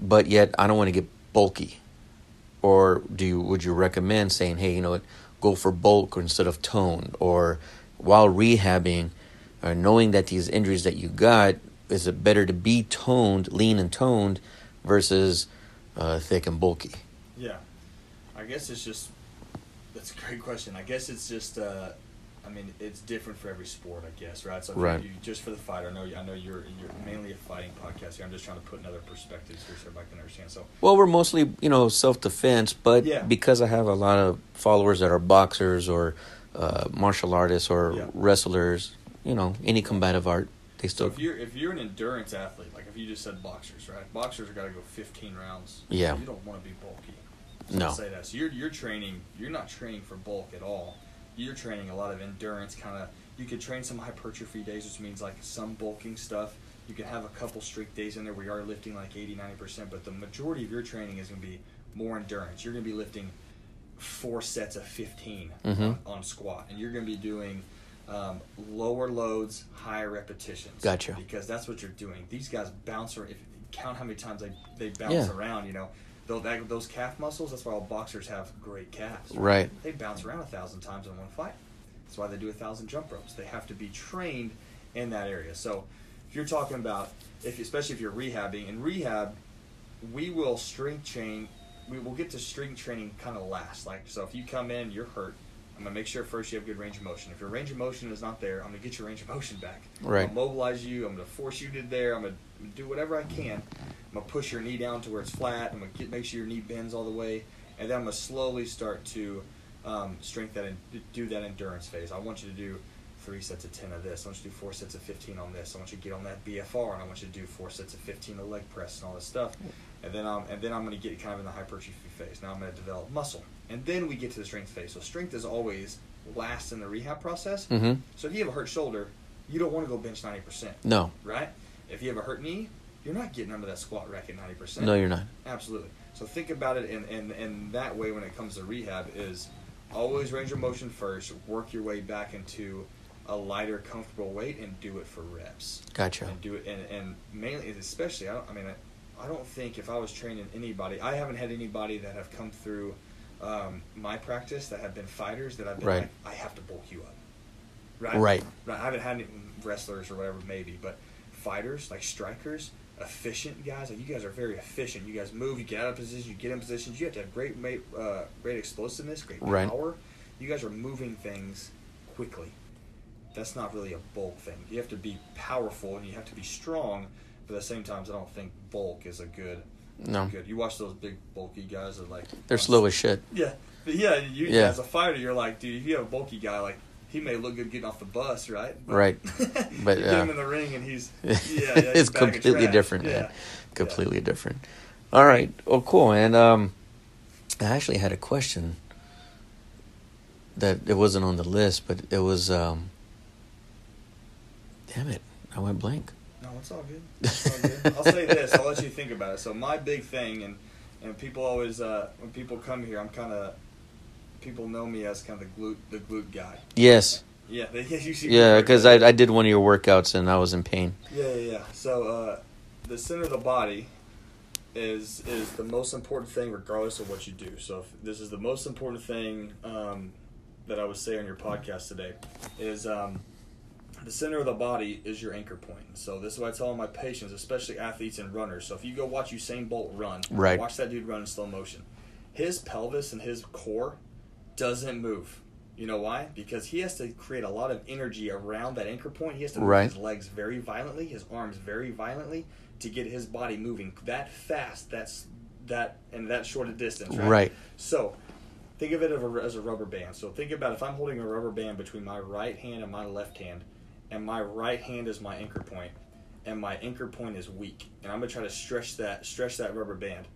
but yet I don't want to get bulky, or do you would you recommend saying, hey, you know what, go for bulk instead of tone, or while rehabbing, or knowing that these injuries that you got, is it better to be toned, lean and toned, versus uh, thick and bulky? Yeah, I guess it's just that's a great question. I guess it's just uh, I mean it's different for every sport, I guess, right? So Right. You, just for the fighter, I know I know you're you're mainly a fighting podcast here. I'm just trying to put another perspective here so everybody can understand. So Well, we're mostly, you know, self defense, but Yeah. because I have a lot of followers that are boxers or uh, martial artists or Yeah. wrestlers, you know, any combative art, they So still. if you're if you're an endurance athlete, like if you just said boxers, right? Boxers are got to go 15 rounds. Yeah. You don't want to be bulky. So No. Say that. So you're you're training. You're not training for bulk at all. You're training a lot of endurance kind of. You could train some hypertrophy days, which means like some bulking stuff. You could have a couple streak days in there where you are lifting like 80, 90 percent, but the majority of your training is going to be more endurance. You're going to be lifting four sets of 15 Mhm. on, on squat, and you're going to be doing um, lower loads, higher repetitions. Gotcha. Because that's what you're doing. These guys bounce. around. if count how many times they they bounce Yeah. around, you know, those that, those calf muscles. That's why all boxers have great calves. Right. They bounce around a thousand times in one fight. That's why they do a thousand jump ropes. They have to be trained in that area. So, if you're talking about, if especially if you're rehabbing, in rehab, we will strength chain. We will get to strength training kind of last. Like so, if you come in, you're hurt. I'm gonna make sure first you have good range of motion. If your range of motion is not there, I'm gonna get your range of motion back. Right. I'm gonna mobilize you. I'm gonna force you to there. I'm gonna do whatever I can. I'm gonna push your knee down to where it's flat. I'm gonna get, make sure your knee bends all the way, and then I'm gonna slowly start to um, strength that and do that endurance phase. I want you to do three sets of 10 of this. I want you to do four sets of 15 on this. I want you to get on that BFR, and I want you to do four sets of 15 of leg press and all this stuff. And then I'm, and then I'm going to get kind of in the hypertrophy phase. Now I'm going to develop muscle. And then we get to the strength phase. So strength is always last in the rehab process. Mm-hmm. So if you have a hurt shoulder, you don't want to go bench 90%, No, right? If you have a hurt knee, you're not getting under that squat rack at 90%. no, you're not. Absolutely. So think about it in, in, in that way when it comes to rehab is always range of motion first, work your way back into a lighter, comfortable weight and do it for reps. Gotcha. And do it and, and mainly especially I don't I mean I, I don't think if I was training anybody I haven't had anybody that have come through um, my practice that have been fighters that I've been Right. like, I have to bulk you up. Right? Right. Right. I haven't had any wrestlers or whatever maybe, but fighters like strikers, efficient guys. Like you guys are very efficient. You guys move. You get out of position. You get in positions. You have to have great, uh, great explosiveness, great Right. power. You guys are moving things quickly. That's not really a bulk thing. You have to be powerful and you have to be strong. But at the same time, I don't think bulk is a good. No, Good. You watch those big bulky guys that like. they're slow as shit. Yeah, but yeah. You Yeah. as a fighter, you're like, dude. If you have a bulky guy, like he may look good getting off the bus, right? Right. But, you get him uh, in the ring and he's yeah, yeah he's it's completely different, Yeah. man. Completely different. All right. Oh, cool. And um, I actually had a question that it wasn't on the list, but it was um. Damn it! I went blank. No, it's all good. It's all good. I'll say this. I'll let you think about it. So my big thing, and and people always uh, when people come here, I'm kind of people know me as kind of the glute the glute guy. Yes. Yeah, they, you see. Yeah, because I I did one of your workouts and I was in pain. Yeah, yeah, yeah. So uh, the center of the body is is the most important thing, regardless of what you do. So if this is the most important thing um, that I would say on your podcast today. Is um, the center of the body is your anchor point. So this is what I tell all my patients, especially athletes and runners. So if you go watch Usain Bolt run, Right. watch that dude run in slow motion. His pelvis and his core doesn't move. You know why? Because he has to create a lot of energy around that anchor point. He has to move Right. his legs very violently, his arms very violently to get his body moving that fast. That's that and that short a distance, right? Right. So think of it as a rubber band. So think about if I'm holding a rubber band between my right hand and my left hand, and my right hand is my anchor point, and my anchor point is weak, and I'm gonna try to stretch that stretch that rubber band.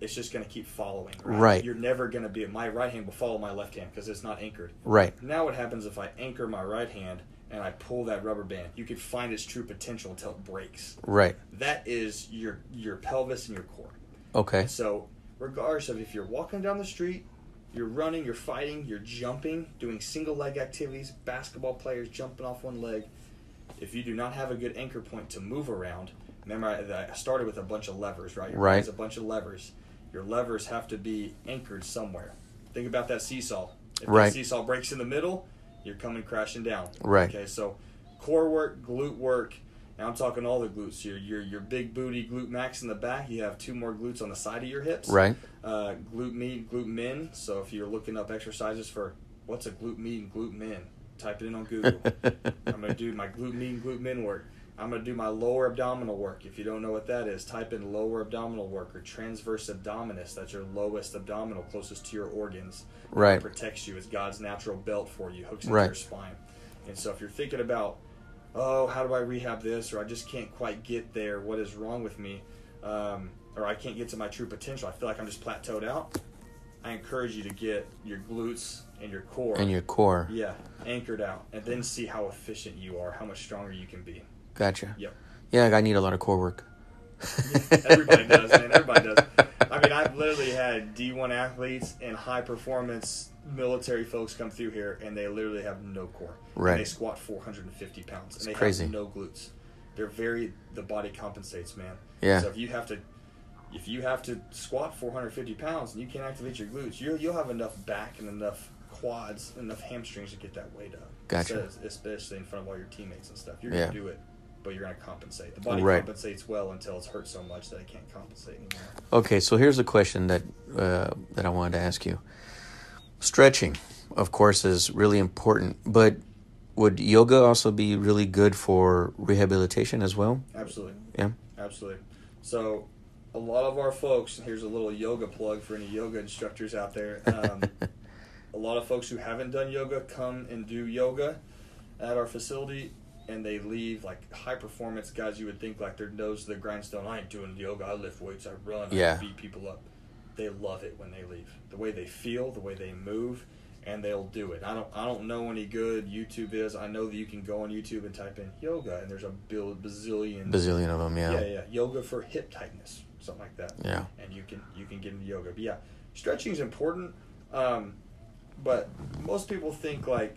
It's just gonna keep following. Right. Right. You're never gonna be. My right hand will follow my left hand because it's not anchored. Right. Now what happens if I anchor my right hand and I pull that rubber band? You could find its true potential until it breaks. Right. That is your your pelvis and your core. Okay. So, regardless of if you're walking down the street, you're running, you're fighting, you're jumping, doing single leg activities, basketball players jumping off one leg, if you do not have a good anchor point to move around, remember I, I started with a bunch of levers, right? Your Right. a bunch of levers. Your levers have to be anchored somewhere. Think about that seesaw. If Right. that seesaw breaks in the middle, you're coming crashing down. Right. Okay, so core work, glute work. Now I'm talking all the glutes here. Your your big booty glute max in the back. You have two more glutes on the side of your hips. Right. Uh, glute med, glute min. So if you're looking up exercises for what's a glute med and glute min, type it in on Google. I'm gonna do my glute med and glute min work. I'm gonna do my lower abdominal work. If you don't know what that is, type in lower abdominal work or transverse abdominis. That's your lowest abdominal, closest to your organs. Right. It protects you. It's God's natural belt for you. Hooks into Right. your spine. And so if you're thinking about, oh, how do I rehab this, or I just can't quite get there, what is wrong with me, um, or I can't get to my true potential, I feel like I'm just plateaued out. I encourage you to get your glutes and your core, And your core. yeah, anchored out, and then see how efficient you are, how much stronger you can be. Gotcha. Yep. Yeah, I need a lot of core work. Everybody does, man. Everybody does. I mean, I've literally had D1 athletes and high performance military folks come through here, and they literally have no core. And Right. they squat 450 pounds. It's and they crazy. have no glutes. They're very. The body compensates, man. Yeah. So if you have to, if you have to squat 450 pounds and you can't activate your glutes, you you'll have enough back and enough quads, enough hamstrings to get that weight up. Gotcha. Especially in front of all your teammates and stuff. You're Yeah. gonna do it, but you're gonna compensate. The body Right. compensates well until it's hurt so much that it can't compensate anymore. Okay, so here's a question that uh, that I wanted to ask you. Stretching, of course, is really important, but would yoga also be really good for rehabilitation as well? Absolutely. Yeah. Absolutely. So, a lot of our folks, and here's a little yoga plug for any yoga instructors out there. Um, a lot of folks who haven't done yoga come and do yoga. at our facility and they leave like high performance guys you would think like their nose to the grindstone i ain't doing yoga i lift weights i run Yeah. i beat people up they love it when they leave the way they feel the way they move and they'll do it i don't i don't know any good youtube is i know that you can go on youtube and type in yoga and there's a bill bazillion Bazillion of them, yeah. yeah yeah yoga for hip tightness something like that Yeah. and you can you can get into yoga. But yeah, stretching is important. Um, but most people think like,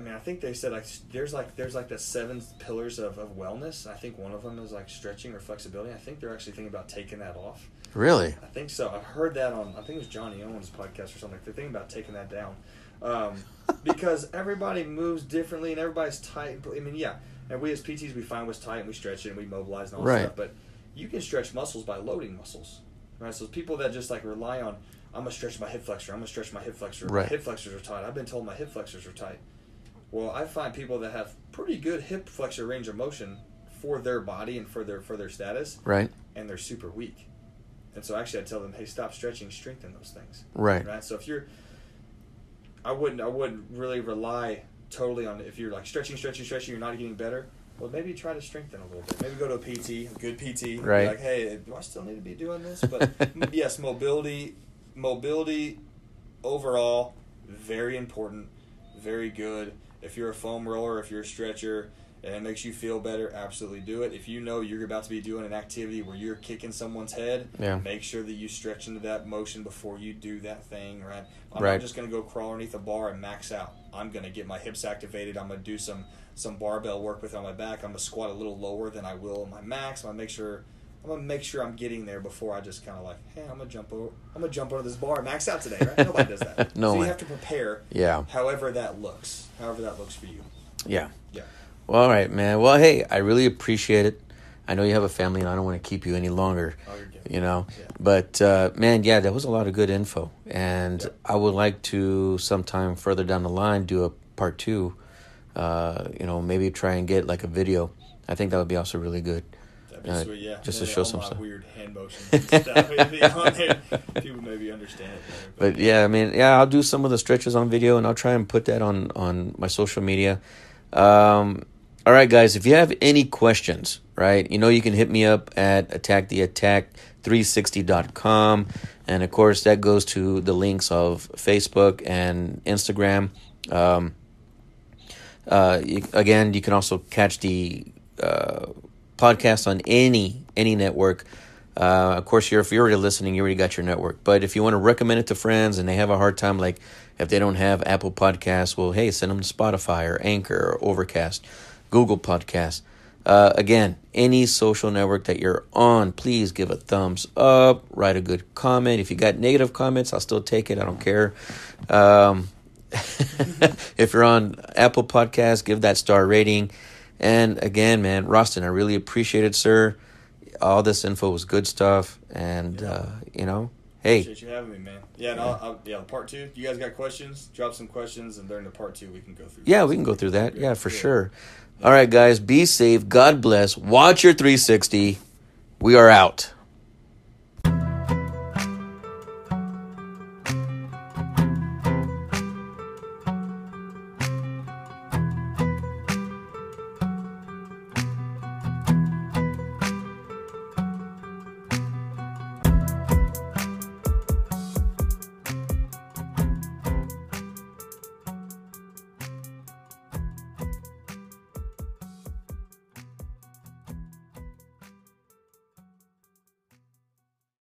I mean, I think they said like there's like there's like the seven pillars of, of wellness. I think one of them is like stretching or flexibility. I think they're actually thinking about taking that off. Really? I think so. I've heard that on I think it was Johnny Owens' podcast or something. They're thinking about taking that down um, because everybody moves differently and everybody's tight. I mean, yeah, and we as PTs we find what's tight and we stretch it and we mobilize and all that Right. stuff. But you can stretch muscles by loading muscles, right? So people that just like rely on I'm gonna stretch my hip flexor. I'm gonna stretch my hip flexor. Right. My hip flexors are tight. I've been told my hip flexors are tight. Well, I find people that have pretty good hip flexor range of motion for their body and for their for their status, Right? and they're super weak. And so actually, I tell them, hey, stop stretching, strengthen those things. Right. Right. So if you're, I wouldn't, I wouldn't really rely totally on if you're like stretching, stretching, stretching, you're not getting better. Well, maybe try to strengthen a little bit. Maybe go to a PT, a good PT. Right. Like, hey, do I still need to be doing this? But yes, mobility, mobility, overall, very important, very good. If you're a foam roller, if you're a stretcher, and it makes you feel better, absolutely do it. If you know you're about to be doing an activity where you're kicking someone's head, Yeah. make sure that you stretch into that motion before you do that thing, right? I'm Right. not just going to go crawl underneath a bar and max out. I'm going to get my hips activated. I'm going to do some some barbell work with on my back. I'm going to squat a little lower than I will on my max. I'm going to make sure I'm going to make sure I'm getting there before I just kind of like, hey, I'm going to jump over I'm to jump over this bar and max out today, right? Nobody does that. No so you way. have to prepare Yeah. however that looks. However that looks for you. Yeah. Yeah. Well, all right, man. Well, hey, I really appreciate it. I know you have a family, and I don't want to keep you any longer. Oh, you're. You know, Yeah. but uh, man, yeah, that was a lot of good info, and Yeah. I would like to sometime further down the line do a part two. Uh, you know, maybe try and get like a video. I think that would be also really good. That'd be Uh, sweet, yeah. just to show some stuff. weird hand motions and stuff. Maybe on there. People maybe understand it better. But yeah, I mean, yeah, I'll do some of the stretches on video, and I'll try and put that on on my social media. Um, all right, guys, if you have any questions, right, you know, you can hit me up at attacktheattack360.com. And of course, that goes to the links of Facebook and Instagram. Um, uh, you, again, you can also catch the uh, podcast on any any network. Uh, of course, you're if you're already listening, you already got your network. But if you want to recommend it to friends and they have a hard time, like if they don't have Apple Podcasts, well, hey, send them to Spotify or Anchor or Overcast, Google Podcasts. Uh, again, any social network that you're on, please give a thumbs up, write a good comment. If you got negative comments, I'll still take it. I don't care. Um, if you're on Apple Podcasts, give that star rating. And again, man, Rustin, I really appreciate it, sir. All this info was good stuff, and uh, you know, hey, Appreciate you having me, man. Yeah, and I'll, I'll, yeah, part two. You guys got questions? Drop some questions, and during the part two, we can go through. yeah, we can go through that. Yeah, for Yeah. sure. All right, guys, be safe. God bless. Watch your 360. We are out.